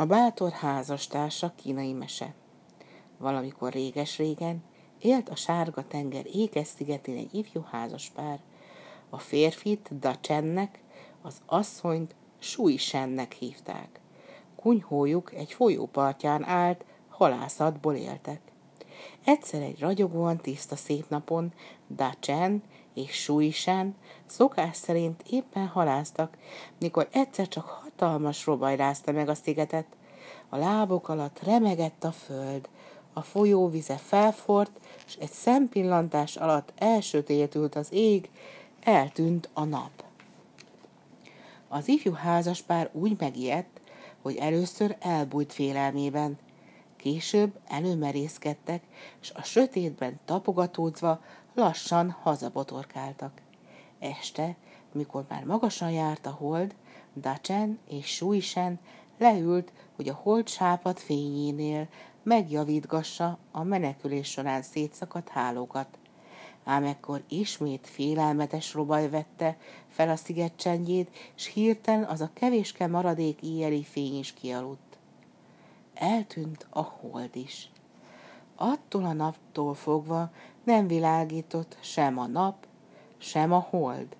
A bátor házastársa kínai mese. Valamikor réges-régen élt a sárga tenger ékes szigetén egy ifjú házaspár. A férfit Dacsennek, az asszonyt Suisennek hívták. Kunyhójuk egy folyó partján állt, halászatból éltek. Egyszer egy ragyogóan tiszta szép napon Dacsen és Suisen szokás szerint éppen haláztak, mikor egyszer csak hatalmas robaj rázta meg a szigetet. A lábok alatt remegett a föld, a folyóvize felfort, és egy szempillantás alatt elsötétült az ég, eltűnt a nap. Az ifjú házaspár úgy megijedt, hogy először elbújt félelmében, később előmerészkedtek, és a sötétben tapogatózva lassan hazabotorkáltak. Este, mikor már magasan járt a hold, Dacsen és Suisen leült, hogy a hold sápat fényénél megjavítgassa a menekülés során szétszakadt hálókat. Ám ekkor ismét félelmetes robaj vette fel a sziget csendjét, s hirtelen az a kevéske maradék éjjeli fény is kialudt. Eltűnt a hold is. Attól a naptól fogva nem világított sem a nap, sem a hold.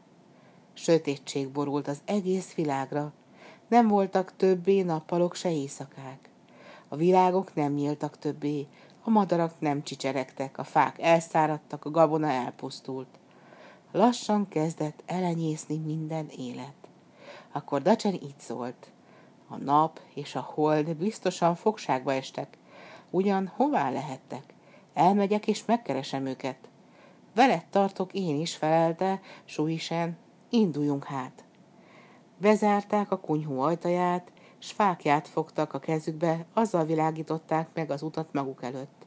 Sötétség borult az egész világra, nem voltak többé nappalok se éjszakák. A világok nem nyíltak többé, a madarak nem csicseregtek, a fák elszáradtak, a gabona elpusztult. Lassan kezdett elenyészni minden élet. Akkor Dacsen így szólt. A nap és a hold biztosan fogságba estek. Ugyan hová lehettek? Elmegyek és megkeresem őket. Veled tartok én is, felelte Suisen. Induljunk hát. Bezárták a kunyhó ajtaját, s fákját fogtak a kezükbe, azzal világították meg az utat maguk előtt.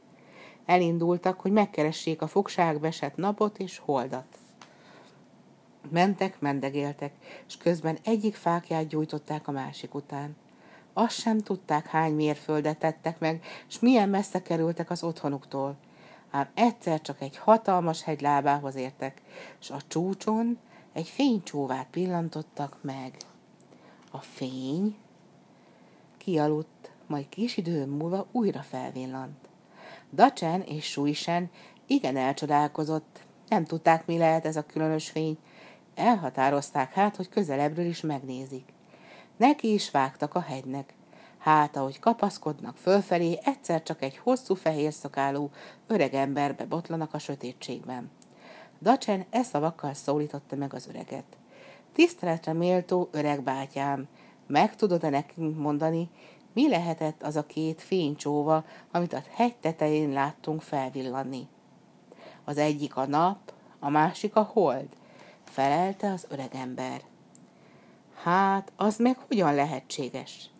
Elindultak, hogy megkeressék a fogságba esett napot és holdat. Mentek, mendegéltek, és közben egyik fákját gyújtották a másik után. Azt sem tudták, hány mérföldet tettek meg, és milyen messze kerültek az otthonuktól. Ám egyszer csak egy hatalmas hegy lábához értek, és a csúcson egy fénycsóvát pillantottak meg. A fény kialudt, majd kis idő múlva újra felvillant. Dacsen és Suisen igen elcsodálkozott, nem tudták, mi lehet ez a különös fény, elhatározták hát, hogy közelebbről is megnézik. Neki is vágtak a hegynek. Hát, ahogy kapaszkodnak fölfelé, egyszer csak egy hosszú fehér szakálú öreg emberbe botlanak a sötétségben. Dacsen e szavakkal szólította meg az öreget. Tiszteletre méltó öreg bátyám, meg tudod-e nekünk mondani, mi lehetett az a két fénycsóva, amit a hegy tetején láttunk felvillanni? Az egyik a nap, a másik a hold, felelte az öregember. Hát, az meg hogyan lehetséges?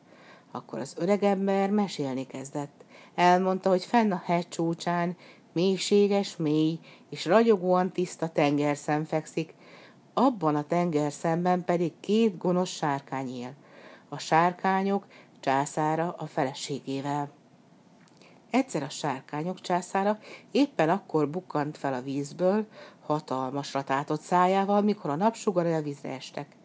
Akkor az öregember mesélni kezdett. Elmondta, hogy fenn a hegy csúcsán mélységes, mély és ragyogóan tiszta tengerszem fekszik, abban a tengerszemben pedig két gonosz sárkány él. A sárkányok császára a feleségével. Egyszer a sárkányok császára éppen akkor bukkant fel a vízből, hatalmas ratátott szájával, mikor a napsugarai a vízre estek.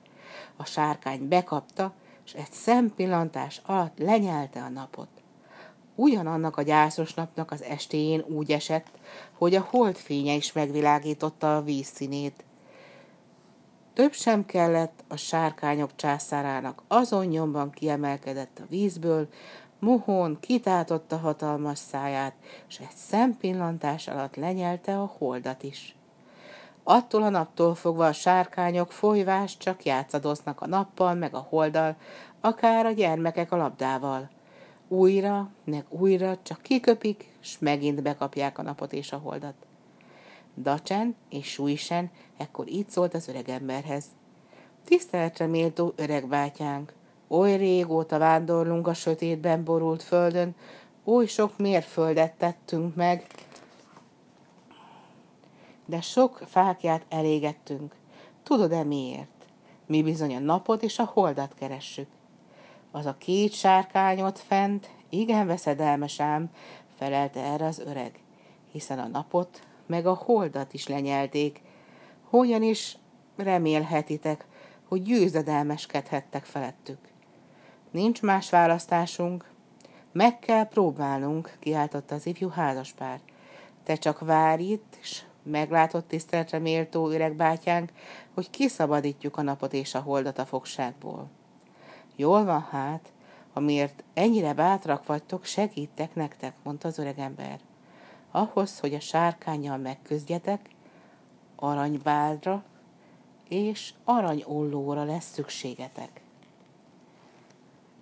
A sárkány bekapta, és egy szempillantás alatt lenyelte a napot. Ugyanannak a gyászos napnak az estéjén úgy esett, hogy a holdfénye is megvilágította a vízszínét. Több sem kellett a sárkányok császárának, azon nyomban kiemelkedett a vízből, Muhón kitátotta hatalmas száját, és egy szempillantás alatt lenyelte a holdat is. Attól a naptól fogva a sárkányok folyvás csak játszadoznak a nappal, meg a holdal, akár a gyermekek a labdával. Újra, meg újra csak kiköpik, s megint bekapják a napot és a holdat. Dacsen és Suisen ekkor így szólt az öregemberhez. Tiszteletre méltó öreg bátyánk, oly régóta vándorlunk a sötétben borult földön, oly sok mérföldet tettünk meg, de sok fákját elégettünk. Tudod-e miért? Mi bizony a napot és a holdat keressük. Az a két sárkányot fent, igen veszedelmes ám, felelte erre az öreg, hiszen a napot meg a holdat is lenyelték. Hogyan is remélhetitek, hogy győzedelmeskedhettek felettük? Nincs más választásunk. Meg kell próbálnunk, kiáltotta az ifjú házaspár. Te csak várj itt, és meglátott tiszteletre méltó öregbátyánk, hogy kiszabadítjuk a napot és a holdat a fogságból. Jól van hát, amiért ennyire bátrak vagytok, segítek nektek, mondta az öregember. Ahhoz, hogy a sárkányjal megküzdjetek, aranybálra és aranyollóra lesz szükségetek.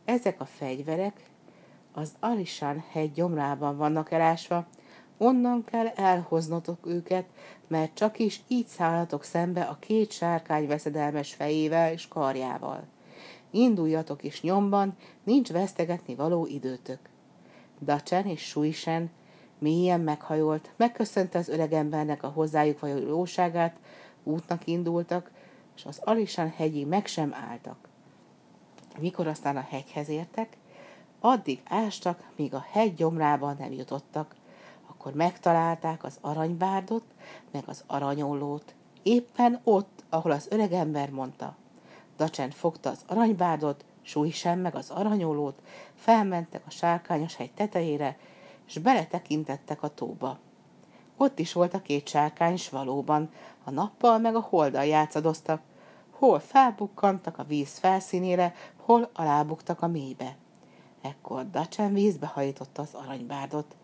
Ezek a fegyverek az Alisán hegy gyomrában vannak elásva, onnan kell elhoznotok őket, mert csak is így szállhatok szembe a két sárkány veszedelmes fejével és karjával. Induljatok is nyomban, nincs vesztegetni való időtök. Dacsen és Suisen mélyen meghajolt, megköszönte az öregembernek a hozzájuk való jóságát, útnak indultak, és az Alisán hegyig meg sem álltak. Mikor aztán a hegyhez értek, addig ástak, míg a hegy gyomrában nem jutottak, akkor megtalálták az aranybárdot, meg az aranyollót, éppen ott, ahol az öregember mondta. Dacsen fogta az aranybárdot, sem meg az aranyolót, felmentek a sárkányos hegy tetejére, és beletekintettek a tóba. Ott is volt a két sárkány, és valóban a nappal meg a holdal játszadoztak, hol felbukkantak a víz felszínére, hol alábuktak a mélybe. Ekkor Dacsen vízbe hajította az aranybárdot.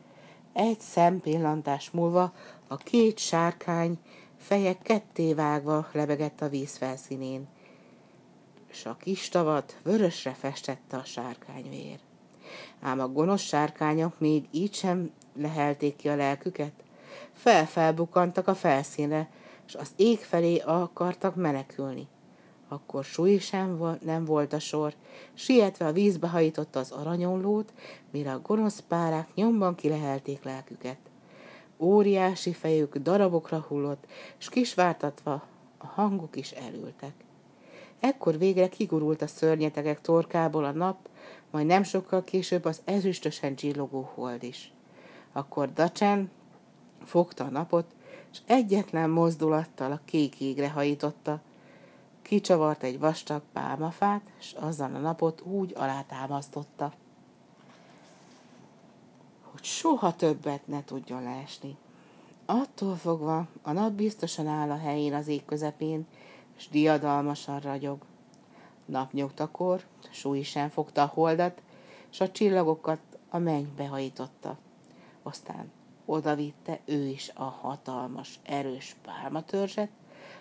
Egy szempillantás múlva a két sárkány feje ketté vágva lebegett a víz felszínén, és a kis tavat vörösre festette a sárkányvér. Ám a gonosz sárkányok még így sem lehelték ki a lelküket. Felfelbukkantak a felszínre, és az ég felé akartak menekülni. Akkor súly sem nem volt a sor, sietve a vízbe hajította az aranyollót, mire a gonosz párák nyomban kilehelték lelküket. Óriási fejük darabokra hullott, s kisvártatva a hangok is elültek. Ekkor végre kigurult a szörnyetegek torkából a nap, majd nem sokkal később az ezüstösen csillogó hold is. Akkor Dacsen fogta a napot, és egyetlen mozdulattal a kék égre hajította, kicsavart egy vastag pálmafát, és azzal a napot úgy alátámasztotta, hogy soha többet ne tudjon leesni. Attól fogva a nap biztosan áll a helyén az ég közepén, és diadalmasan ragyog. Napnyugtakor súly sem fogta a holdat, és a csillagokat a mennybe hajtotta. Aztán odavitte ő is a hatalmas, erős pálmatörzset,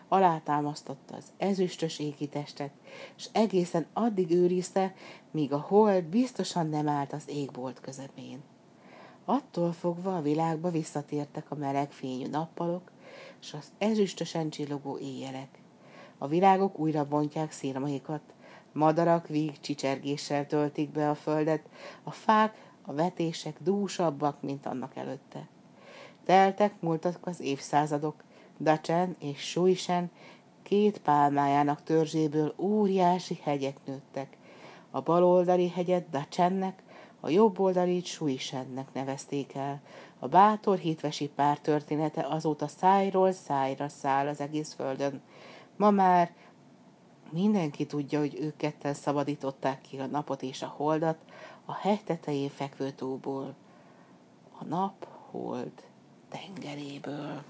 alátámasztotta az ezüstös égi testet, és egészen addig őrizte, míg a hold biztosan nem állt az égbolt közepén. Attól fogva a világba visszatértek a meleg fényű nappalok, és az ezüstösen csillogó éjjelek. A virágok újra bontják szírmaikat, madarak víg csicsergéssel töltik be a földet, a fák, a vetések dúsabbak, mint annak előtte. Teltek, múltak az évszázadok, Dacsen és Suisen két pálmájának törzséből óriási hegyek nőttek. A baloldali hegyet Dacsennek, a jobboldali Suisennek nevezték el. A bátor hitvesi pár története azóta szájról szájra száll az egész földön. Ma már mindenki tudja, hogy ők ketten szabadították ki a napot és a holdat a hegy tetején fekvő tóból. A nap hold tengeréből.